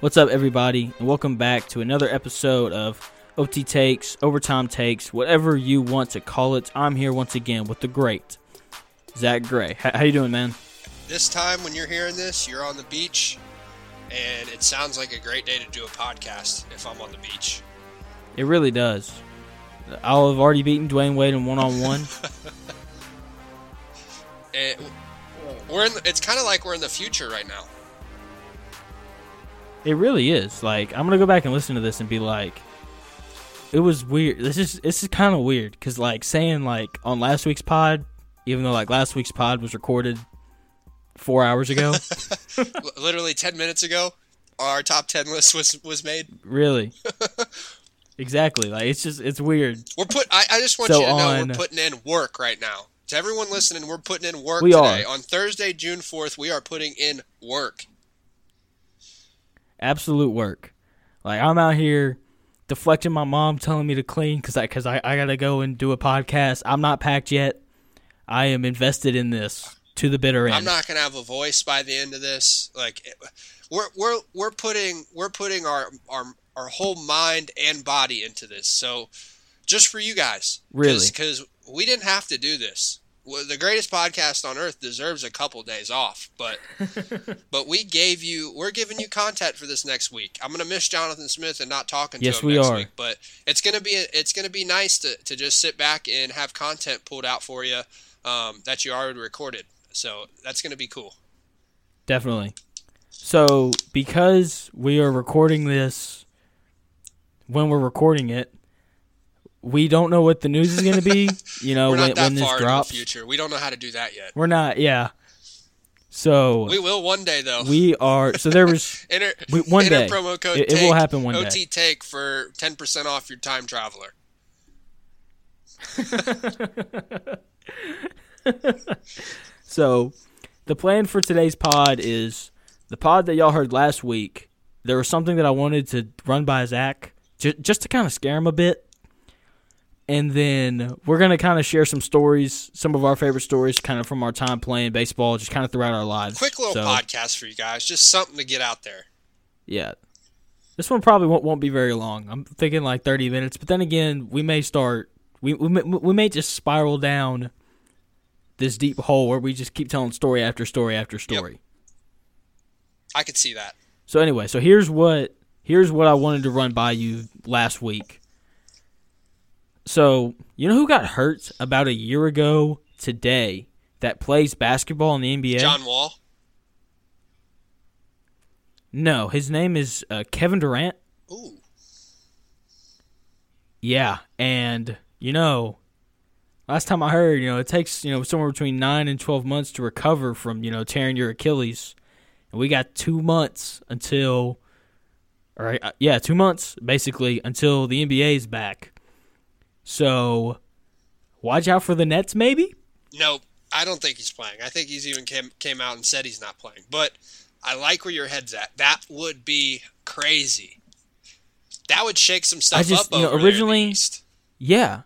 What's up, everybody, and welcome back to another episode of OT Takes, Overtime Takes, whatever you want to call it. I'm here once again with the great Zack Gray. H- how you doing, man? This time, when you're hearing this, you're on the beach, and it sounds like a great day to do a podcast if I'm on the beach. It really does. I'll have already beaten Dwyane Wade in one on one. We're in. The, it's kind of like we're in the future right now. It really is. Like I'm gonna go back and listen to this and be like, it was weird. This is this is kind of weird because like saying like on last week's pod, even though like last week's pod was recorded four hours ago, literally ten minutes ago, our top ten list was was made. Really. exactly. Like it's just it's weird. We're put. I, I just want So you to know on- we're putting in work right now. To everyone listening, we're putting in work We today. are. On Thursday, June fourth, we are putting in work. Absolute work. Like I'm out here deflecting my mom telling me to clean because I because I, I gotta go and do a podcast. I'm not packed yet. I am invested in this to the bitter end. I'm not gonna have a voice by the end of this. Like, it- we're we're we're putting we're putting our our our whole mind and body into this. So, just for you guys, Really? because we didn't have to do this. The greatest podcast on earth deserves a couple days off, but but we gave you we're giving you content for this next week. I'm gonna miss Jonathan Smith and not talking Yes, to him we next are. week, but it's gonna be it's gonna be nice to to just sit back and have content pulled out for you um, that you already recorded. So that's gonna be cool. Definitely. So, because we are recording this when we're recording it, we don't know what the news is going to be. You know, We're when, when this far drops. in the future. We don't know how to do that yet. We're not. Yeah. So We will one day though. we are. So there was. enter, we- one enter day. promo code It- it will happen one OT day. take for ten percent off your time traveler. So, the plan for today's pod is the pod that y'all heard last week. There was something that I wanted to run by Zack, ju- just to kind of scare him a bit. And then we're going to kind of share some stories, some of our favorite stories, kind of from our time playing baseball, just kind of throughout our lives. Quick little So, podcast for you guys, just something to get out there. Yeah. This one probably won't, won't be very long. I'm thinking like 30 minutes, but then again, we may start we we may, we may just spiral down this deep hole where we just keep telling story after story after story. I could see that. So anyway, so here's what here's what I wanted to run by you last week. So, you know who got hurt about a year ago today that plays basketball in the NBA? John Wall. No, his name is uh, Kevin Durant. Ooh, Yeah, and you know, last time I heard, you know, it takes you know somewhere between nine and twelve months to recover from you know tearing your Achilles, and we got two months until, all right, uh, yeah, two months basically until the NBA is back. So, watch out for the Nets, maybe. no, I don't think he's playing. I think he's even came came out and said he's not playing. But I like where your head's at. That would be crazy. That would shake some stuff just- up you know, over there in the originally-. Yeah.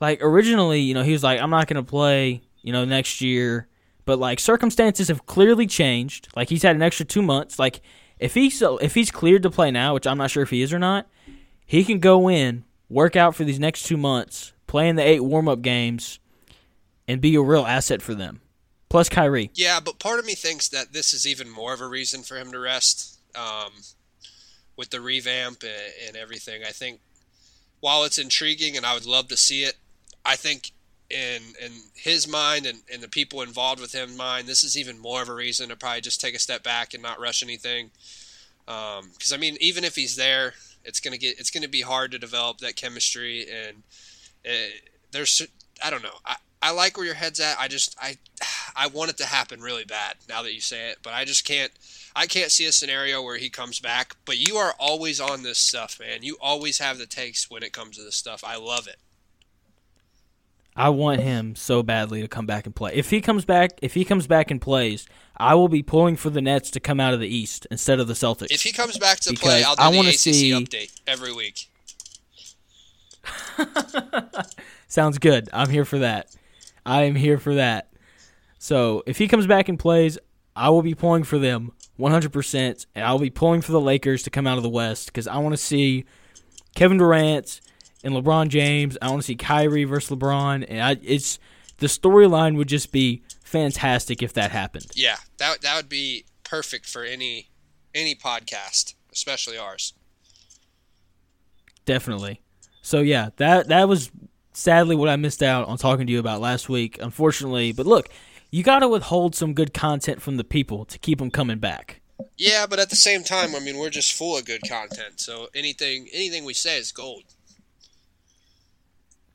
Like originally, you know, he was like, I'm not going to play, you know, next year. But like circumstances have clearly changed. Like he's had an extra two months. Like if he's if he's cleared to play now, which I'm not sure if he is or not, he can go in, work out for these next two months, play in the eight warm up games, and be a real asset for them. Plus Kyrie. Yeah, but part of me thinks that this is even more of a reason for him to rest. Um, with the revamp and, and everything, I think while it's intriguing and I would love to see it, I think in in his mind and, and the people involved with him mind, this is even more of a reason to probably just take a step back and not rush anything. Because I mean, even if he's there, it's gonna get it's gonna be hard to develop that chemistry and uh, there's I don't know. I, I like where your head's at. I just I I want it to happen really bad now that you say it, but I just can't I can't see a scenario where he comes back. But you are always on this stuff, man. You always have the takes when it comes to this stuff. I love it. I want him so badly to come back and play. If he comes back, if he comes back and plays, I will be pulling for the Nets to come out of the East instead of the Celtics. If he comes back to play, I'll do I the ACC see- update every week. Sounds good. I'm here for that. I am here for that. So if he comes back and plays, I will be pulling for them 100%, and I'll be pulling for the Lakers to come out of the West because I want to see Kevin Durant and LeBron James. I want to see Kyrie versus LeBron, and I, it's the storyline would just be fantastic if that happened. Yeah, that that would be perfect for any any podcast, especially ours. Definitely. So yeah, that that was sadly what I missed out on talking to you about last week, unfortunately. But look, you got to withhold some good content from the people to keep them coming back. Yeah, but at the same time, I mean, we're just full of good content. So anything anything we say is gold.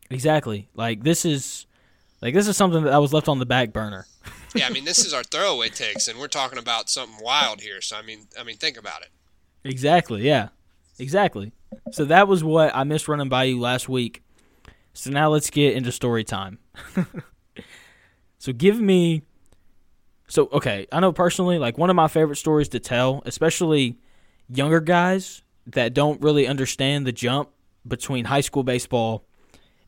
Exactly. Like this is like this is something that I was left on the back burner. yeah, I mean, this is our throwaway takes and we're talking about something wild here. So I mean, I mean, think about it. Exactly. Yeah. Exactly. So that was what I missed running by you last week. So now let's get into story time. so give me so okay, I know personally like one of my favorite stories to tell, especially younger guys that don't really understand the jump between high school baseball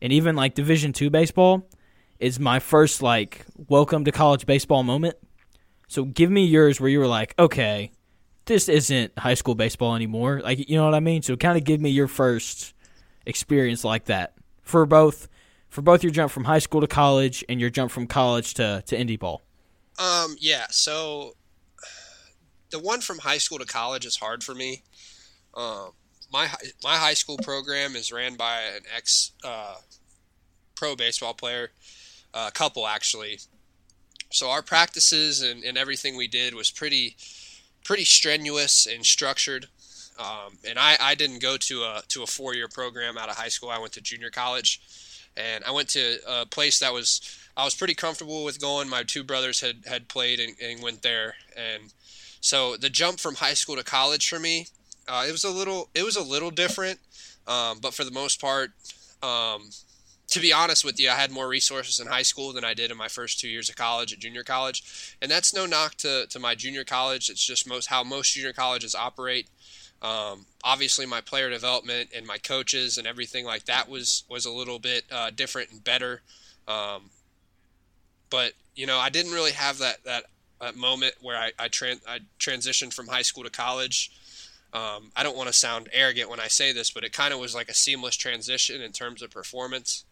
and even like Division 2 baseball is my first like welcome to college baseball moment. So give me yours where you were like, "Okay, this isn't high school baseball anymore." Like, you know what I mean? So kind of give me your first experience like that for both for both your jump from high school to college and your jump from college to to indie ball. Um, yeah. So the one from high school to college is hard for me. Um, my my high school program is ran by an ex uh, pro baseball player, a couple actually. So our practices and, and everything we did was pretty pretty strenuous and structured. Um, and I, I didn't go to a to a four year program out of high school. I went to junior college, and I went to a place that was I was pretty comfortable with going. My two brothers had had played and, and went there, and so the jump from high school to college for me, uh, it was a little it was a little different, um, but for the most part, um, to be honest with you, I had more resources in high school than I did in my first two years of college at junior college, and that's no knock to, to my junior college. It's just most how most junior colleges operate. Um, obviously, my player development and my coaches and everything like that was was a little bit uh, different and better. Um, but you know, I didn't really have that that, that moment where I I, I transitioned from high school to college. Um, I don't want to sound arrogant when I say this, but it kind of was like a seamless transition in terms of performance.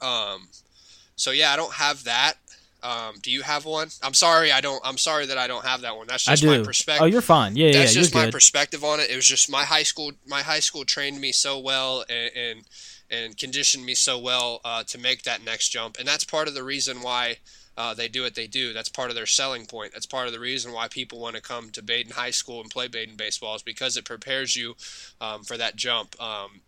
Um, so yeah, I don't have that. Um, do you have one? I'm sorry, I don't. I'm sorry that I don't have that one. That's just my perspective. Oh, you're fine. Yeah, That's yeah, just my good. perspective on it. It was just my high school. My high school trained me so well and and, and conditioned me so well uh, to make that next jump, and that's part of the reason why. Uh, they do what they do. That's part of their selling point. That's part of the reason why people want to come to Badin High School and play Badin baseball is because it prepares you um, for that jump. Um,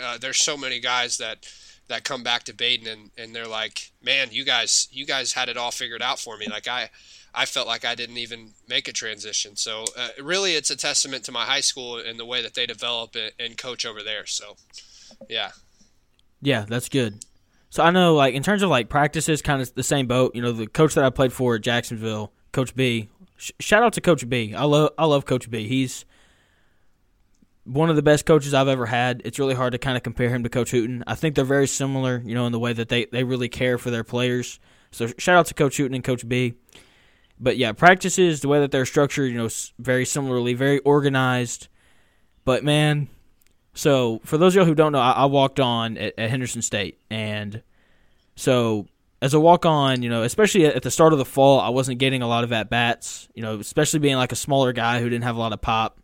uh, there's so many guys that that come back to Badin and, and they're like, man, you guys, you guys had it all figured out for me. Like I, I felt like I didn't even make a transition. So uh, really, it's a testament to my high school and the way that they develop and coach over there. So, yeah. Yeah, that's good. So I know, like in terms of like practices, kind of the same boat. You know, the coach that I played for at Jacksonville, Coach B. Sh- shout out to Coach B. I love I love Coach B. He's one of the best coaches I've ever had. It's really hard to kind of compare him to Coach Hooten. I think they're very similar, you know, in the way that they, they really care for their players. So shout out to Coach Hooten and Coach B. But yeah, practices, the way that they're structured, you know, very similarly, very organized. But man, so for those of you who don't know, I, I walked on at, at, Henderson State, and so as a walk on, you know, especially at the start of the fall, I wasn't getting a lot of at bats. You know, especially being like a smaller guy who didn't have a lot of pop.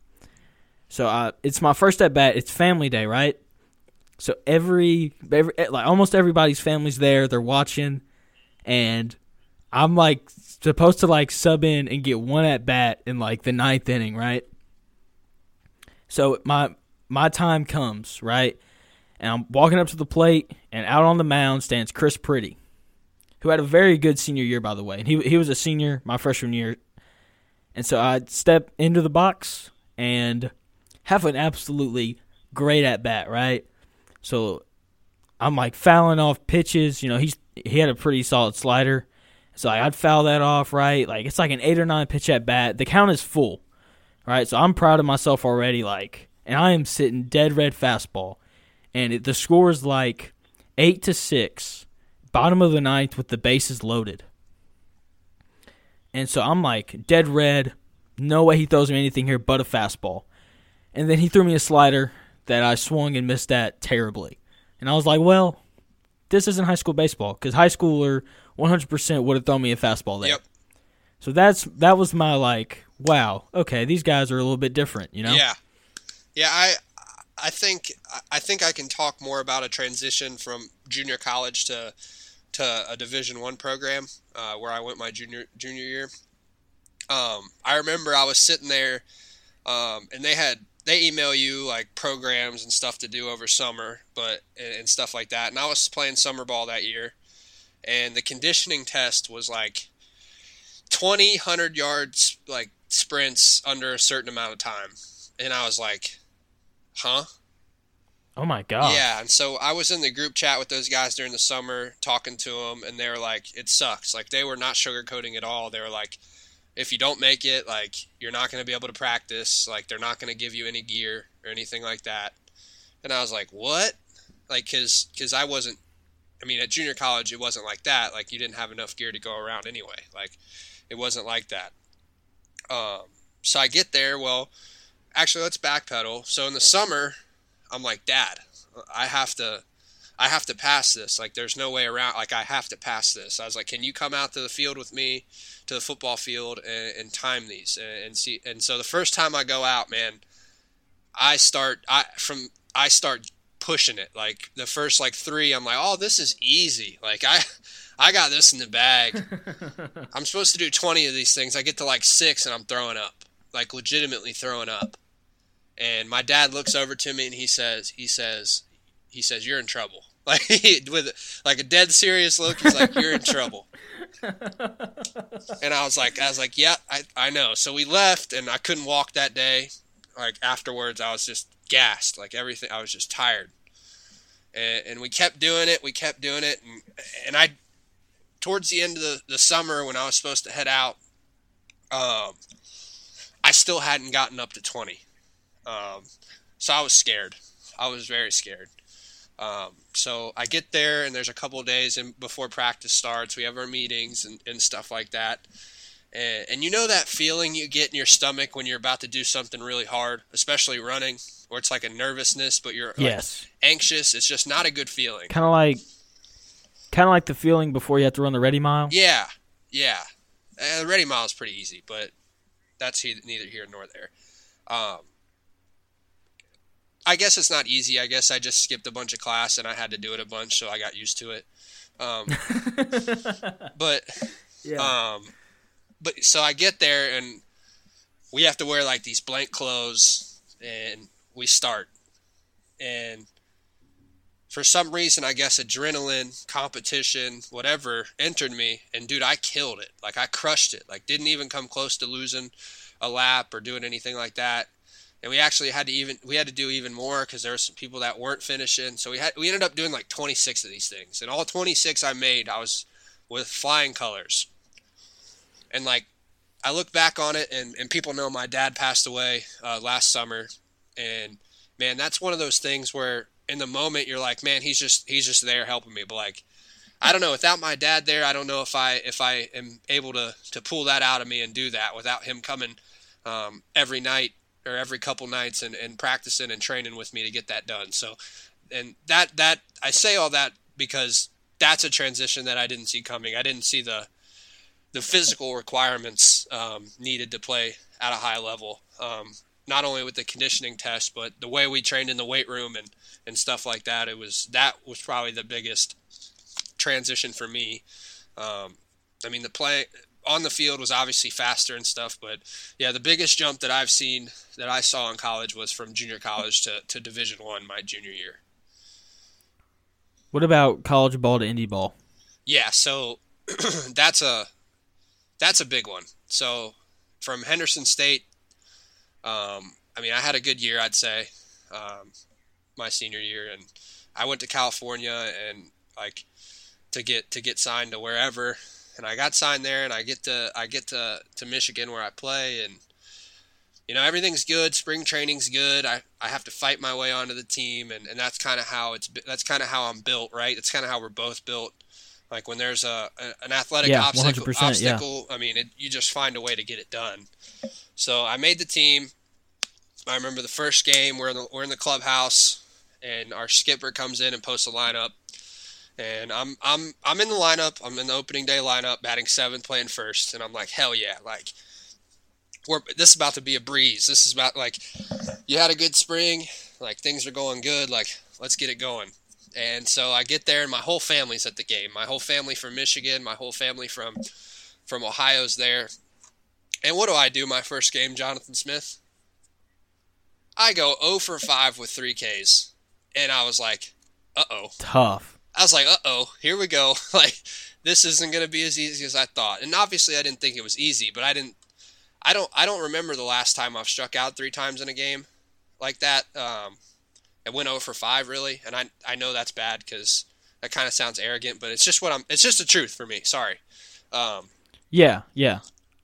So uh, it's my first at bat. It's family day, right? So every, every like almost everybody's family's there. They're watching, and I'm like supposed to like sub in and get one at bat in like the ninth inning, right? So my my time comes, right? And I'm walking up to the plate, and out on the mound stands Chris Pretty, who had a very good senior year, by the way. And he he was a senior my freshman year, and so I step into the box and have an absolutely great at bat, right? So I'm like fouling off pitches. You know, he's he had a pretty solid slider, so like, I'd foul that off, right? Like it's like an eight or nine pitch at bat. The count is full, right? So I'm proud of myself already, like and I am sitting dead red fastball, and it, the score is like eight to six, bottom of the ninth with the bases loaded. And so I'm like dead red. No way he throws me anything here but a fastball. And then he threw me a slider that I swung and missed at terribly. And I was like, well, this isn't high school baseball because high schooler 100% would have thrown me a fastball there. Yep. So that's that was my like, wow, okay, these guys are a little bit different, you know? Yeah, yeah. I I think I think I can talk more about a transition from junior college to to a Division One program uh, where I went my junior junior year. Um, I remember I was sitting there, um, and they had they email you like programs and stuff to do over summer, but and, and stuff like that. And I was playing summer ball that year, and the conditioning test was like 20 100 yards like sprints under a certain amount of time and i was like huh? Oh my god. yeah and so i was in the group chat with those guys during the summer talking to them and they were like it sucks. Like they were not sugarcoating at all. They were like if you don't make it like you're not going to be able to practice. Like they're not going to give you any gear or anything like that. And i was like what? Like because because i wasn't i mean at junior college it wasn't like that. Like you didn't have enough gear to go around anyway. Like it wasn't like that. Um, so i get there. Well actually let's backpedal. So in the summer i'm like dad i have to i have to pass this. Like there's no way around like i have to pass this. I was like can you come out to the field with me to the football field and, and time these and, and see? And so the first time i go out man i start i from i start pushing it. Like the first like three i'm like oh this is easy. Like i i got this in the bag. I'm supposed to do 20 of these things. I get to like six and i'm throwing up like legitimately throwing up. And my dad looks over to me and he says he says he says you're in trouble. Like with like a dead serious look he's like you're in trouble. And i was like i was like yeah i, I know. So we left and i couldn't walk that day. Like afterwards i was just gassed. Like everything i was just tired. And, and we kept doing it we kept doing it. And, and i towards the end of the, the summer when i was supposed to head out um, i still hadn't gotten up to 20 um, so i was scared i was very scared um, so I get there, and there's a couple of days in, before practice starts. We have our meetings and, and stuff like that. And, and you know that feeling you get in your stomach when you're about to do something really hard, especially running, where it's like a nervousness, but you're like, Yes. anxious. It's just not a good feeling. Kind of like kind of like the feeling before you have to run the ready mile. Yeah, yeah. Uh, the ready mile is pretty easy, but that's he- neither here nor there. Um, I guess it's not easy. I guess I just skipped a bunch of class and I had to do it a bunch, so I got used to it. Um, but yeah. um, but so I get there and we have to wear like these blank clothes and we start. And for some reason, I guess adrenaline, competition, whatever entered me. And dude, I killed it. Like I crushed it. Like didn't even come close to losing a lap or doing anything like that. And we actually had to even we had to do even more because there were some people that weren't finishing. So we had we ended up doing like 26 of these things, and all 26 I made, I was with flying colors. And like, I look back on it, and, and people know my dad passed away uh, last summer, and man, that's one of those things where in the moment you're like, man, he's just he's just there helping me, but like, I don't know. Without my dad there, I don't know if I if I am able to to pull that out of me and do that without him coming um, every night or every couple nights and, and practicing and training with me to get that done. So, and that that I say all that because that's a transition that I didn't see coming. I didn't see the the physical requirements um, needed to play at a high level. Um, not only with the conditioning test, but the way we trained in the weight room and, and stuff like that. It was that was probably the biggest transition for me. Um, I mean, the play on the field was obviously faster and stuff, but yeah, the biggest jump that I've seen that I saw in college was from junior college to, to Division One my junior year. What about college ball to indie ball? Yeah, so that's a that's a big one. So from Henderson State, um, I mean, I had a good year, I'd say, um, my senior year, and I went to California and like to get to get signed to wherever, and I got signed there, and I get to I get to to Michigan where I play, and you know everything's good. Spring training's good. I, I have to fight my way onto the team, and, and that's kind of how it's that's kind of how I'm built, right? That's kind of how we're both built. Like when there's a, an athletic Yeah, obstacle, 100%, yeah. I mean, it, you just find a way to get it done. So I made the team. I remember the first game. We're in the, we're in the clubhouse, and our skipper comes in and posts a lineup. And I'm I'm I'm in the lineup. I'm in the opening day lineup, batting seventh, playing first, and I'm like, hell yeah! Like, we're this is about to be a breeze. This is about like, you had a good spring, like things are going good. Like, let's get it going. And so I get there, and my whole family's at the game. My whole family from Michigan, my whole family from from Ohio's there. And what do I do my first game, Jonathan Smith? I go 0 for 5 with 3 Ks. And I was like, uh oh. Tough. I was like, uh oh, here we go. like, this isn't going to be as easy as I thought. And obviously, I didn't think it was easy, but I didn't. I don't. I don't remember the last time I've struck out three times in a game like that. Um, I went 0 for 5 really, and I I know that's bad because that kind of sounds arrogant, but it's just what I'm. It's just the truth for me. Sorry. Um, Yeah, yeah.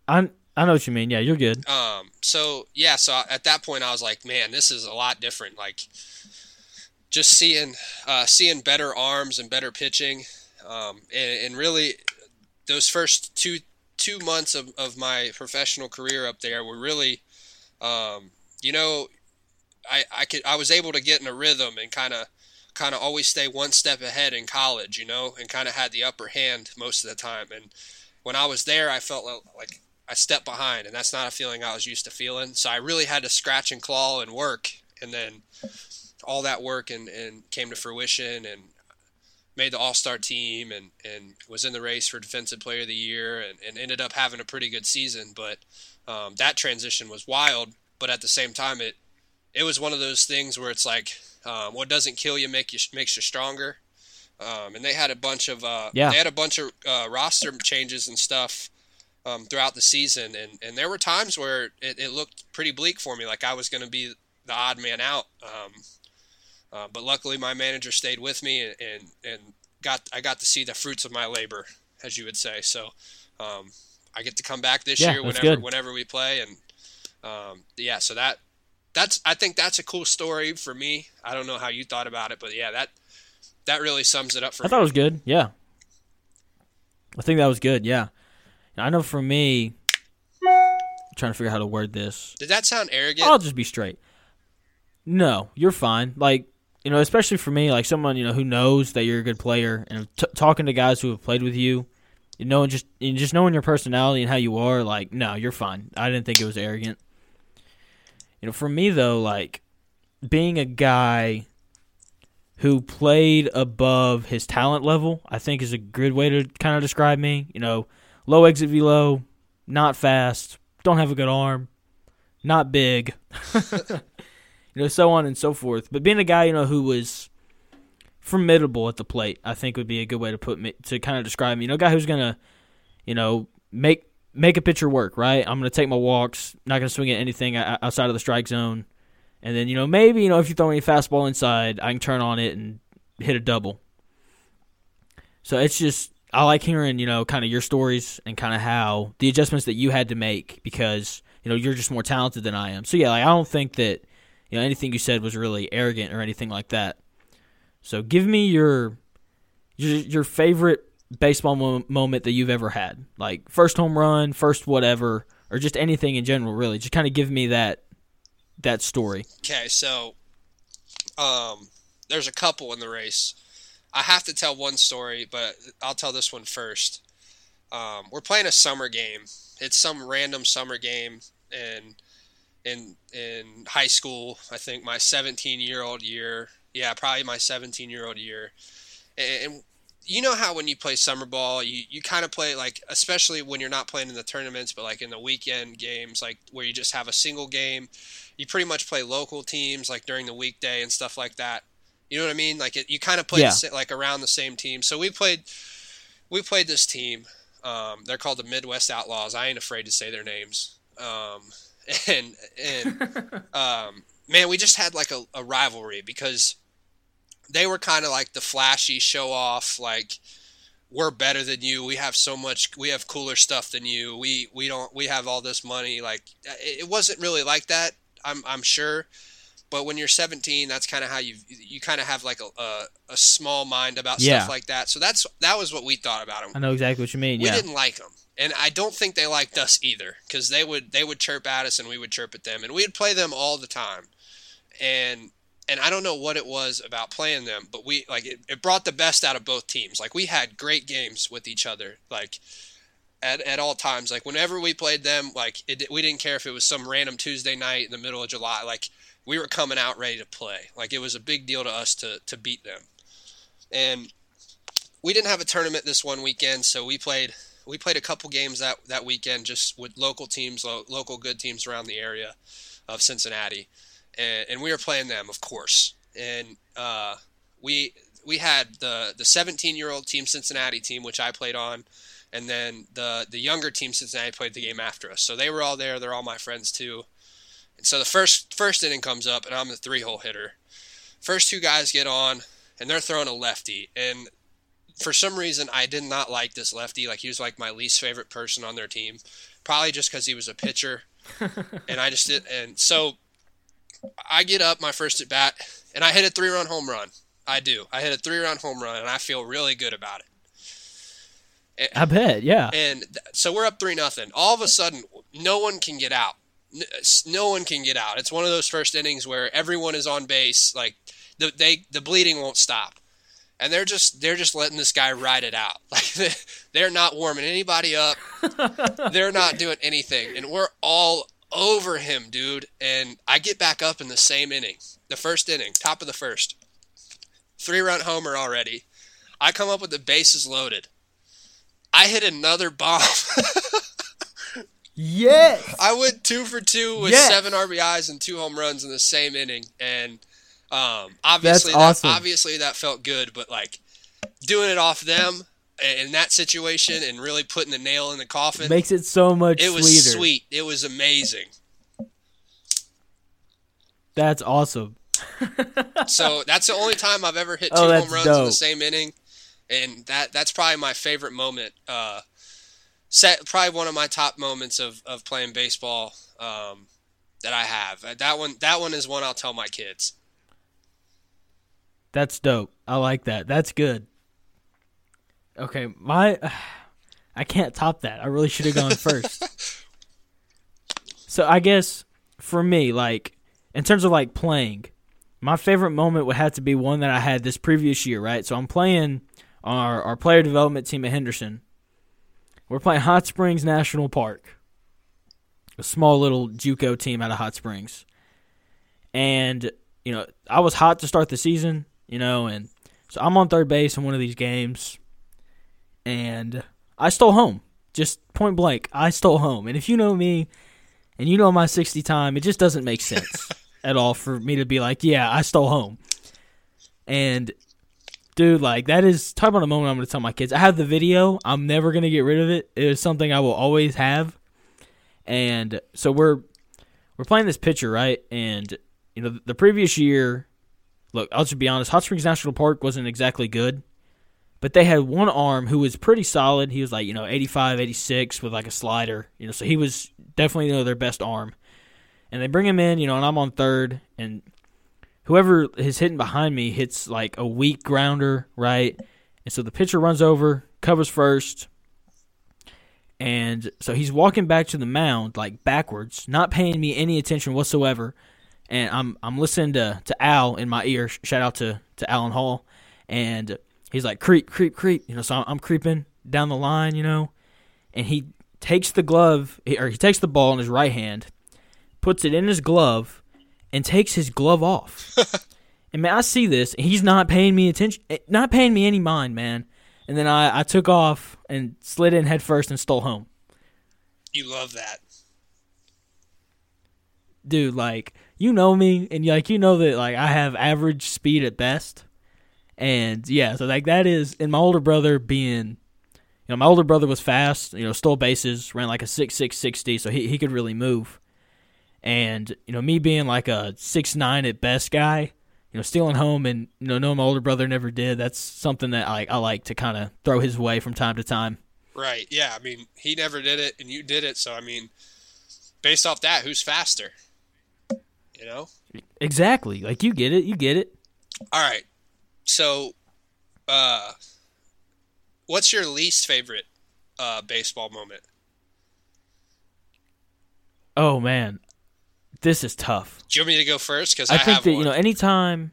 I I know what you mean. Yeah, you're good. Um, so yeah, so at that point I was like, man, this is a lot different. Like just seeing uh, seeing better arms and better pitching, um, and, and really those first two two months of, of my professional career up there were really, um, you know, I I could I was able to get in a rhythm and kind of kind of always stay one step ahead in college, you know, and kind of had the upper hand most of the time. And when I was there, I felt like I stepped behind, and that's not a feeling I was used to feeling. So I really had to scratch and claw and work, and then all that work and, and came to fruition and made the All Star team and, and was in the race for Defensive Player of the Year and, and ended up having a pretty good season. But um, that transition was wild, but at the same time, it it was one of those things where it's like um, what doesn't kill you make you makes you stronger. Um, and they had a bunch of uh, Yeah. they had a bunch of uh, roster changes and stuff um, throughout the season, and, and there were times where it, it looked pretty bleak for me, like I was going to be the odd man out. Um, uh, but luckily, my manager stayed with me, and, and and got I got to see the fruits of my labor, as you would say. So um, I get to come back this Yeah, year whenever good. whenever we play, and um, yeah, so that that's I think that's a cool story for me. I don't know how you thought about it, but yeah, that that really sums it up for I me. I thought it was good. Yeah. I think that was good. Yeah. I know for me, I'm trying to figure out how to word this. Did that sound arrogant? I'll just be straight. No, you're fine. Like you know, especially for me, like someone you know who knows that you're a good player, and t- talking to guys who have played with you, you know, just and just knowing your personality and how you are, like, no, you're fine. I didn't think it was arrogant. You know, for me though, like being a guy who played above his talent level, I think is a good way to kind of describe me. You know, low exit velo, not fast, don't have a good arm, not big. you know, so on and so forth. But being a guy, you know, who was formidable at the plate, I think would be a good way to put me to kind of describe me. You know, a guy who's gonna, you know, make make a pitcher work. Right, I'm gonna take my walks, not gonna swing at anything outside of the strike zone, and then you know maybe you know if you throw any fastball inside, I can turn on it and hit a double. So it's just I like hearing you know kind of your stories and kind of how the adjustments that you had to make because you know you're just more talented than I am. So yeah, like I don't think that you know anything you said was really arrogant or anything like that. So give me your your, your favorite baseball mo- moment that you've ever had, like first home run, first whatever, or just anything in general. Really, just kind of give me that that story. Okay, so um, there's a couple in the race. I have to tell one story, but I'll tell this one first. Um, we're playing a summer game. It's some random summer game in in in high school. I think my 17 year old year. Yeah, probably my 17 year old year. And, and you know how when you play summer ball, you, you kind of play like, especially when you're not playing in the tournaments, but like in the weekend games, like where you just have a single game you pretty much play local teams like during the weekday and stuff like that. You know what I mean? Like it, you kind of play Yeah. the like around the same team. So we played we played this team. Um, they're called the Midwest Outlaws. I ain't afraid to say their names. Um, and and um, man, we just had like a, a rivalry because they were kind of like the flashy show off like we're better than you. We have so much. We have cooler stuff than you. We we don't. We have all this money. Like it it wasn't really like that. I'm I'm sure, but when you're 17, that's kind of how you you kind of have like a, a, a small mind about Yeah. stuff like that. So that's that was what we thought about him. I know exactly what you mean. We yeah. didn't like them, and I don't think they liked us either, because they would they would chirp at us and we would chirp at them, and we'd play them all the time, and and I don't know what it was about playing them, but we like it, it brought the best out of both teams. Like we had great games with each other, like at, at all times. Like whenever we played them, like it, we didn't care if it was some random Tuesday night in the middle of July. Like we were coming out ready to play. Like it was a big deal to us to to beat them, and we didn't have a tournament this one weekend, so we played we played a couple games that that weekend just with local teams, lo- local good teams around the area of Cincinnati, and, and we were playing them, of course, and uh, we we had the the 17 year old team Cincinnati team, which I played on, and then the the younger team Cincinnati played the game after us. So they were all there. They're all my friends too. And so the first first inning comes up, and I'm the three hole hitter. First two guys get on, and they're throwing a lefty, and for some reason I did not like this lefty. Like he was like my least favorite person on their team, probably just because he was a pitcher, and I just did. And so I get up my first at bat, and I hit a three run home run. I do. I hit a three run home run, and I feel really good about it. I bet. Yeah. And th- so we're up three nothing. All of a sudden, no one can get out. No one can get out. It's one of those first innings where everyone is on base. Like the they the bleeding won't stop, and they're just they're just letting this guy ride it out. Like they're not warming anybody up. they're not doing anything, and we're all over him, dude. And I get back up in the same inning, the first inning, top of the first, three run homer already. I come up with the bases loaded. I hit another bomb. Yes. I went two for two with Yes. seven RBIs and two home runs in the same inning, and um, obviously, That's that, obviously that felt good. But like doing it off them in that situation and really putting the nail in the coffin, Makes it so much it was sweeter. sweet. It was amazing. That's awesome. So that's the only time I've ever hit two Oh, home runs in the same inning, and that that's probably my favorite moment. Uh, set probably one of my top moments of, of playing baseball um, that I have. Uh, That one that one is one I'll tell my kids. That's dope. I like that. That's good. Okay, my I can't top that. I really should have gone first. so I guess for me, like in terms of like playing, my favorite moment would have to be one that I had this previous year, right? So I'm playing our our player development team at Henderson. We're playing Hot Springs National Park. A small little JUCO team out of Hot Springs. And, you know, I was hot to start the season, you know, and so I'm on third base in one of these games, and I stole home. Just point blank, I stole home. And if you know me, and you know my 60 time, it just doesn't make sense at all for me to be like, yeah, I stole home. And, dude, like, that is, talk about a moment I'm to tell my kids. I have the video. I'm never to get rid of it. It is something I will always have. And so we're, we're playing this pitcher, right? And, you know, the previous year, look, I'll just be honest. Hot Springs National Park wasn't exactly good, but they had one arm who was pretty solid. He was like, you know, 85, 86 with like a slider, you know, so he was definitely, you know, their best arm. And they bring him in, you know, and I'm on third, and whoever is hitting behind me hits like a weak grounder, right? And so the pitcher runs over, covers first, and so he's walking back to the mound like backwards, not paying me any attention whatsoever and I'm I'm listening to, to Al in my ear. Shout out to to Alan Hall, and he's like creep, creep, creep. You know, so I'm, I'm creeping down the line. You know, and he takes the glove or he takes the ball in his right hand, puts it in his glove, and takes his glove off. and man, I see this. And he's not paying me attention, eh, not paying me any mind, man. And then I, I took off and slid in head first and stole home. You love that. dude, like you know me, and like you know that like I have average speed at best, and yeah, so like that is, and my older brother being, you know, my older brother was fast, you know, stole bases, ran like a six six sixty, so he he could really move, and you know me being like a six nine at best guy, you know, stealing home and you know knowing my older brother never did, that's something that I I like to kind of throw his way from time to time. Right. Yeah. I mean, he never did it, and you did it. So I mean, based off that, who's faster? You know. Exactly. Like you get it. You get it. All right. So, uh, what's your least favorite uh, baseball moment? Oh man, this is tough. Do you want me to go first? Because I, I think that one. you know anytime.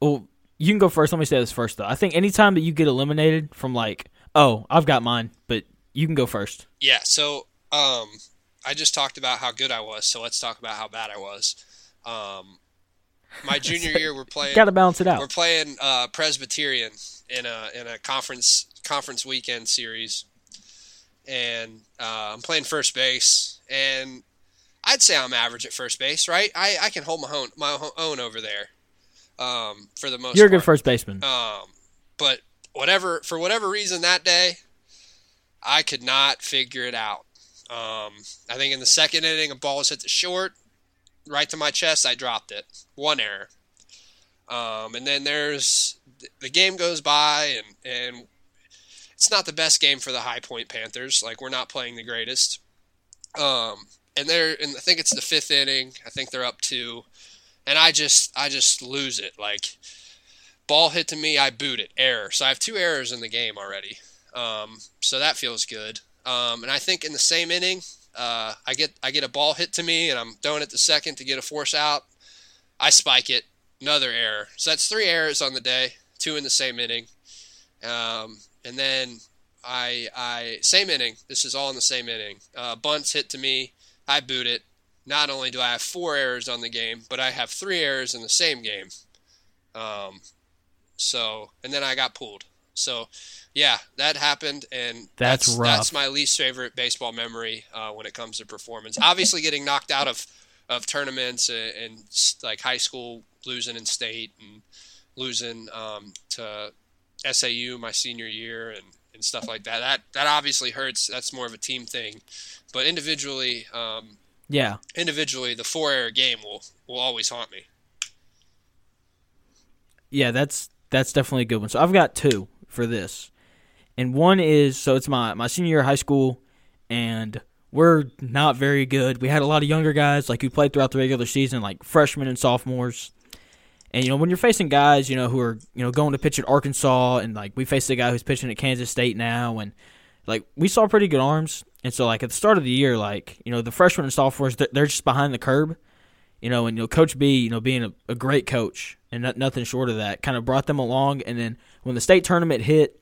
Well, you can go first. Let me say this first though. I think anytime that you get eliminated from like, oh, I've got mine, but you can go first. Yeah. So, um, I just talked about how good I was. So let's talk about how bad I was. Um, my junior year, we're playing. Got to balance it out. We're playing uh, Presbyterian in a in a conference conference weekend series, and uh, I'm playing first base, and I'd say I'm average at first base, right? I, I can hold my own my own over there, um, for the most. You're a good part. first baseman. Um, but whatever for whatever reason that day, I could not figure it out. Um, I think in the second inning, a ball was hit to short, right to my chest. I dropped it. One error. Um, and then there's the game goes by, and and it's not the best game for the High Point Panthers. Like we're not playing the greatest. Um, and they're and I think it's the fifth inning. I think they're up two, and I just I just lose it. Like ball hit to me, I boot it. Error. So I have two errors in the game already. Um, so that feels good. Um, and I think in the same inning, uh, I get I get a ball hit to me, and I'm throwing it the second to get a force out. I spike it. Another error. So that's three errors on the day. Two in the same inning. Um, and then I I same inning. This is all in the same inning. Uh, bunts hit to me. I boot it. Not only do I have four errors on the game, but I have three errors in the same game. Um, so and then I got pulled. So yeah, that happened, and That's that's, rough. that's my least favorite baseball memory uh, when it comes to performance. Obviously, getting knocked out of of tournaments and, and like high school, losing in state and losing um, to SAU my senior year and, and stuff like that. That that obviously hurts. That's more of a team thing, but individually, um, Yeah. individually, the four error game will will always haunt me. Yeah, that's that's definitely a good one. So I've got two for this, and one is so it's my my senior year of high school, and we're not very good. We had a lot of younger guys like who played throughout the regular season, like freshmen and sophomores. And you know when you're facing guys, you know who are you know going to pitch at Arkansas, and like we faced a guy who's pitching at Kansas State now, and like we saw pretty good arms. And so like at the start of the year, like you know the freshmen and sophomores, they're, just behind the curb you know, and you know, Coach B, you know, being a, a great coach and not, nothing short of that, kind of brought them along. And then when the state tournament hit,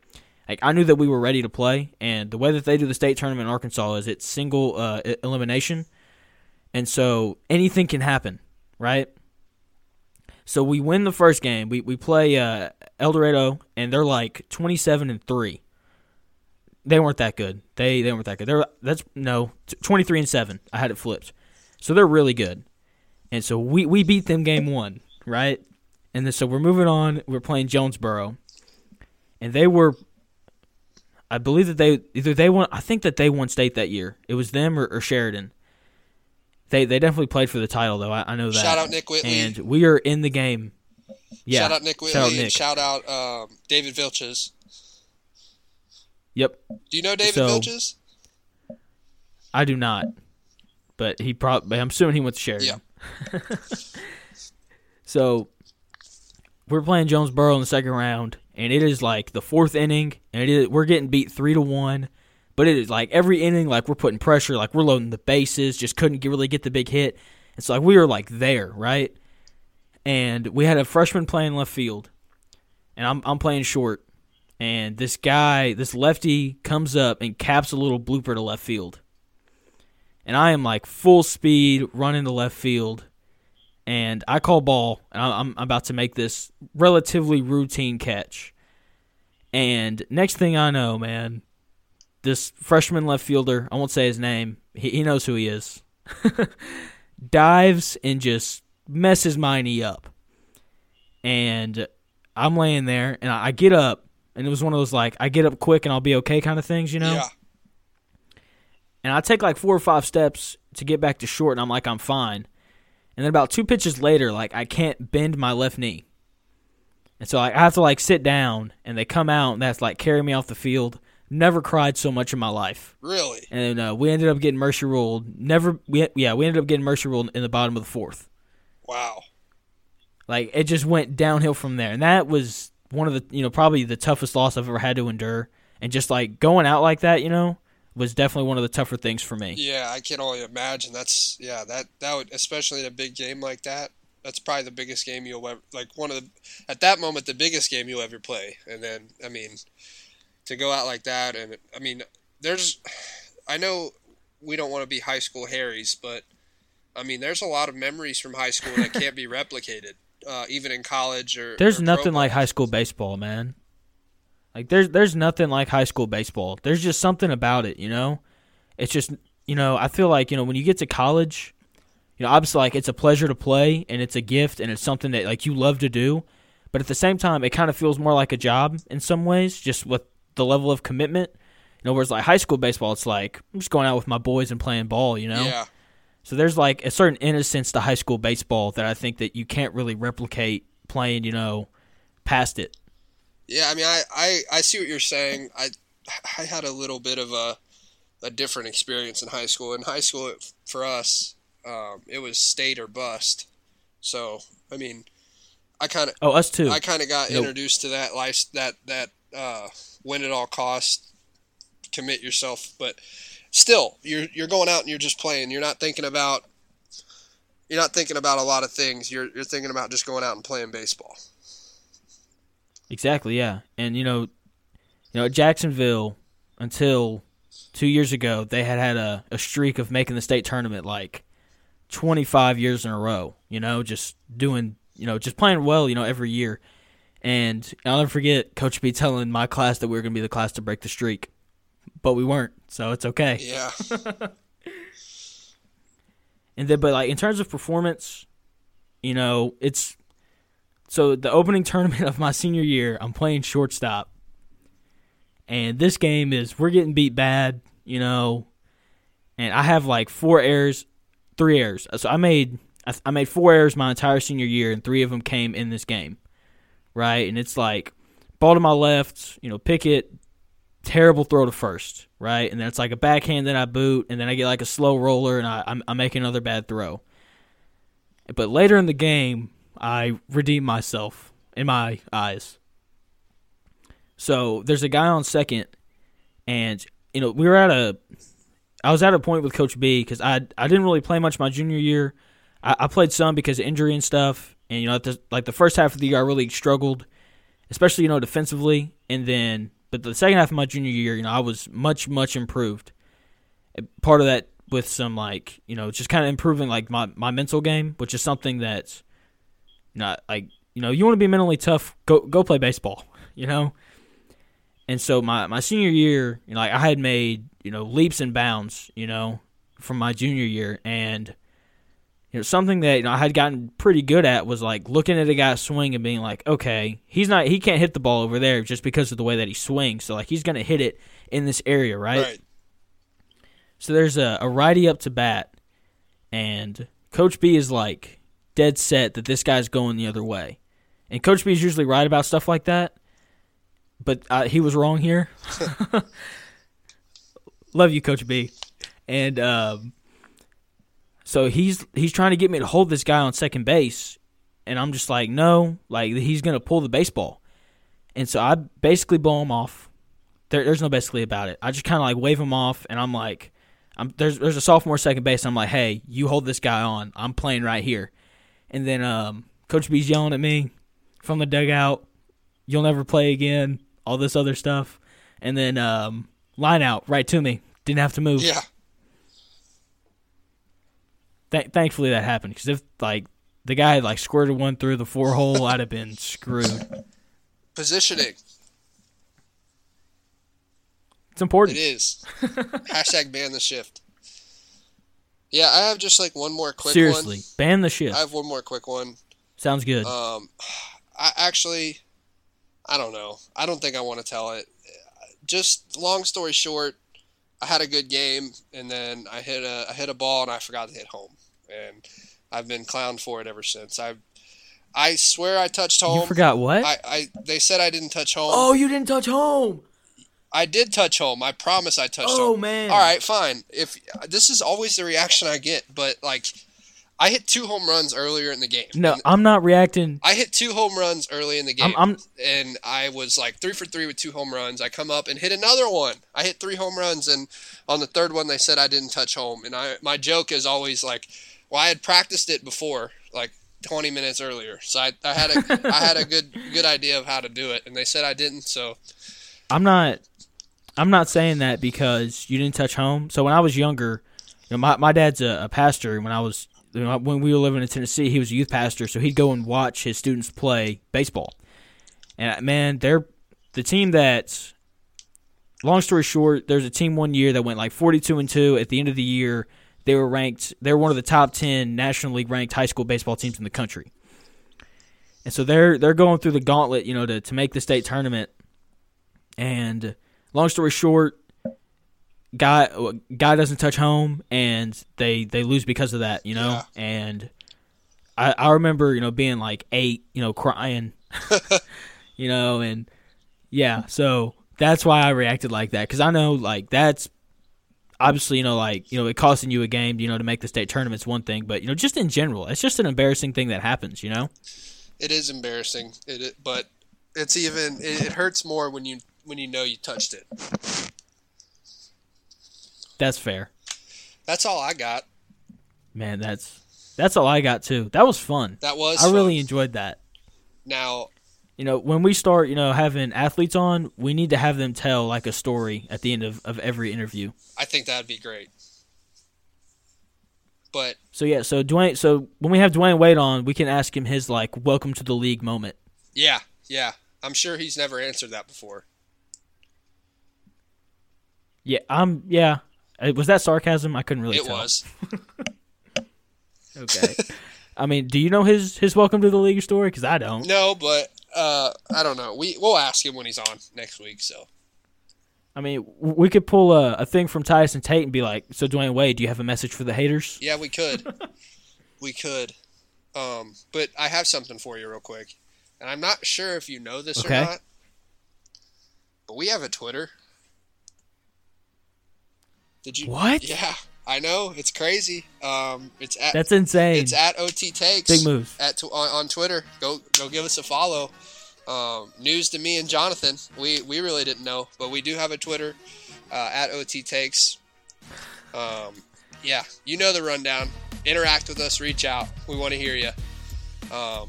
like I knew that we were ready to play. And the way that they do the state tournament in Arkansas is it's single uh, elimination, and so anything can happen, right? So we win the first game. We we play uh, El Dorado, and they're like twenty seven and three. They weren't that good. They they weren't that good. They're that's no twenty three and seven. I had it flipped. So they're really good. And so we, we beat them game one, right? And then so we're moving on. We're playing Jonesboro. And they were I believe that they either they won I think that they won state that year. It was them or, or Sheridan. They they definitely played for the title though. I, I know that. Shout out Nick Whitley. And we are in the game. Yeah. shout out Nick Whitley Shout out and Nick. shout out um, David Vilches. Yep. Do you know David So- Vilches? I do not. But he probably I'm assuming he went to Sheridan. Yeah. So we're playing Jonesboro in the second round, and it is like the fourth inning, and it is, we're getting beat three to one. But it is like every inning, like we're putting pressure, like we're loading the bases, just couldn't get, really get the big hit. It's like we were like there, right? And we had a freshman playing left field, and I'm I'm playing short, and this guy, this lefty, comes up and caps a little blooper to left field, and I am like full speed running to left field and I call ball, and I'm, about to make this relatively routine catch. And next thing I know, man, this freshman left fielder, I won't say his name, he, he knows who he is, dives and just messes my knee up. And I'm laying there, and I get up, and it was one of those like, I get up quick and I'll be okay kind of things, you know? Yeah. And I take like four or five steps to get back to short, and I'm like, I'm fine. And then about two pitches later, like I can't bend my left knee, and so like, I have to like sit down, and they come out, and that's like carry me off the field. Never cried so much in my life, Really? and uh, we ended up getting mercy ruled. Never, we yeah, we ended up getting mercy ruled in the bottom of the fourth. Wow. Like it just went downhill from there, and that was one of the you know probably the toughest loss I've ever had to endure, and just like going out like that, you know, was definitely one of the tougher things for me. Yeah, I can only imagine. That's yeah, that that would especially in a big game like that. That's probably the biggest game you'll ever like one of the at that moment the biggest game you'll ever play. And then I mean to go out like that and I mean there's I know we don't want to be high school Harrys, but I mean there's a lot of memories from high school that can't be replicated. Uh, even in college or there's or nothing like high school baseball, man. Like there's there's nothing like high school baseball. There's just something about it, you know. It's just you know I feel like you know when you get to college, you know obviously like it's a pleasure to play and it's a gift and it's something that like you love to do, but at the same time it kind of feels more like a job in some ways, just with the level of commitment. You know, whereas like high school baseball, it's like I'm just going out with my boys and playing ball, you know. Yeah. So there's like a certain innocence to high school baseball that I think that you can't really replicate playing, you know, past it. Yeah, I mean, I, I, I see what you're saying. I I had a little bit of a a different experience in high school. In high school, it, for us, um, it was state or bust. So, I mean, I kind of Oh, us too. I kind of got Nope. introduced to that life that that uh, win at all costs, commit yourself. But still, you're you're going out and you're just playing. You're not thinking about you're not thinking about a lot of things. You're you're thinking about just going out and playing baseball. Exactly, yeah. And you know, you know, Jacksonville until two years ago, they had had a, a streak of making the state tournament like twenty five years in a row. You know, just doing, you know, just playing well, you know, every year. And I'll never forget Coach B telling my class that we were going to be the class to break the streak, but we weren't, so it's okay. Yeah. And then, but like in terms of performance, you know, it's so the opening tournament of my senior year, I'm playing shortstop, and this game is we're getting beat bad, you know, and I have like four errors, three errors. So I made I, I made four errors my entire senior year, and three of them came in this game, right? And it's like ball to my left, you know, pick it, terrible throw to first, right? And then it's like a backhand then I boot, and then I get like a slow roller, and I, I'm, I make another bad throw. But later in the game, I redeem myself in my eyes. So there's a guy on second, and you know we were at a, I was at a point with Coach B because I I didn't really play much my junior year. I, I played some because of injury and stuff, and you know the, like the first half of the year I really struggled, especially you know defensively, and then but the second half of my junior year, you know I was much much improved. Part of that with some like you know just kind of improving like my my mental game, which is something that's not like you know you want to be mentally tough. Go go play baseball, you know. And so my my senior year, you know, like I had made you know leaps and bounds, you know, from my junior year, and you know something that you know I had gotten pretty good at was like looking at a guy swing and being like, okay, he's not he can't hit the ball over there just because of the way that he swings. So like he's gonna hit it in this area, right? right. So there's a, a righty up to bat, and Coach B is like dead set that this guy's going the other way. And Coach B is usually right about stuff like that, but uh, he was wrong here. Love you, Coach B. And um, so he's he's trying to get me to hold this guy on second base, and I'm just like, no, like he's gonna pull the baseball. And so I basically blow him off. There, there's no basically about it. I just kind of like wave him off, and I'm like, I'm there's there's a sophomore second base. I'm like, hey, you hold this guy on. I'm playing right here. And then um, Coach B's yelling at me from the dugout. You'll never play again. All this other stuff. And then um, line out right to me. Didn't have to move. Yeah. Th- thankfully that happened because if like the guy had like squirted one through the four hole, I'd have been screwed. Positioning. It's important. It is. Hashtag ban the shift. Yeah, I have just like one more quick Seriously, one. ban the shit. I have one more quick one. Sounds good. Um, I actually, I don't know. I don't think I want to tell it. Just long story short, I had a good game, and then I hit a I hit a ball, and I forgot to hit home, and I've been clowned for it ever since. I I swear I touched home. you forgot what? I, I they said I didn't touch home. oh, you didn't touch home. I did touch home. I promise I touched Oh home. man. All right, fine. If this is always the reaction I get, but like, I hit two home runs earlier in the game. No, And I'm not reacting. I hit two home runs early in the game, I'm, I'm and I was like three for three with two home runs. I come up and hit another one. I hit three home runs, and on the third one, they said I didn't touch home. And I my joke is always like, well, I had practiced it before, like 20 minutes earlier, so I, I had a I had a good good idea of how to do it, and they said I didn't. So I'm not I'm not saying that because you didn't touch home. So when I was younger, you know, my, my dad's a, a pastor. and When I was you know, when we were living in Tennessee, he was a youth pastor, so he'd go and watch his students play baseball. And uh, man, they're the team that. Long story short, there's a team one year that went like 42 and two. At the end of the year, they were ranked. They were one of the top 10 nationally ranked high school baseball teams in the country. And so they're they're going through the gauntlet, you know, to to make the state tournament. And long story short, guy guy doesn't touch home, and they they lose because of that, you know. Yeah. And I I remember you know being like eight, you know, crying, you know, and yeah, so that's why I reacted like that because I know like that's obviously you know like you know it costing you a game, you know, to make the state tournament's one thing, but you know just in general, it's just an embarrassing thing that happens, you know. it is embarrassing. It, but it's even it, it hurts more when you when you know you touched it. That's fair. That's all I got. Man, that's that's all I got too. That was fun. That was I really enjoyed that. now. You know, when we start, you know, having athletes on, we need to have them tell like a story at the end of, of every interview. I think that'd be great. But So yeah, so Dwyane so when we have Dwyane Wade on, we can ask him his like welcome to the league moment. yeah, yeah, I'm sure he's never answered that before. Yeah, I'm yeah. Uh, Was that sarcasm? I couldn't really tell. it tell. was. Okay. I mean, do you know his his welcome to the league story? Because I don't. No, but uh, I don't know. We we'll ask him when he's on next week. So I mean, we could pull a, a thing from Tyson Tate and be like, "So Dwyane Wade, do you have a message for the haters?" yeah, we could, we could. Um, but I have something for you real quick, and I'm not sure if you know this Okay. or not. But we have a Twitter. Did you? What? Yeah, I know it's crazy. Um, it's at That's insane. It's at OT Takes. Big move. At on, on Twitter. Go go give us a follow. Um, news to me and Jonathan. We we really didn't know, but we do have a Twitter uh, at OT Takes. Um, yeah, you know the rundown. Interact with us. Reach out. We want to hear you. Um,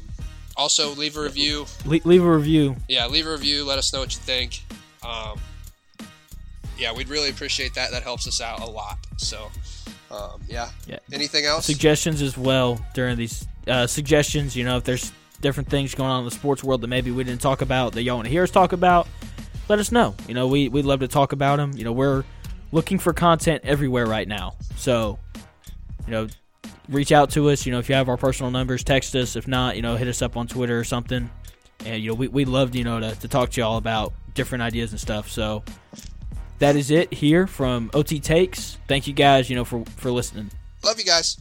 also, leave a review. Le- leave a review. Yeah, leave a review. Let us know what you think. Um, yeah, we'd really appreciate that. That helps us out a lot. So, um, yeah. Yeah. Anything else? Suggestions as well during these uh, suggestions. You know, if there's different things going on in the sports world that maybe we didn't talk about that y'all want to hear us talk about, let us know. You know, we we'd love to talk about them. You know, we're looking for content everywhere right now. So, you know, reach out to us. You know, if you have our personal numbers, text us. If not, you know, hit us up on Twitter or something. And you know, we we love you know to, to talk to y'all about different ideas and stuff. So that is it here from OT Takes. Thank you guys, you know, for for listening. Love you guys.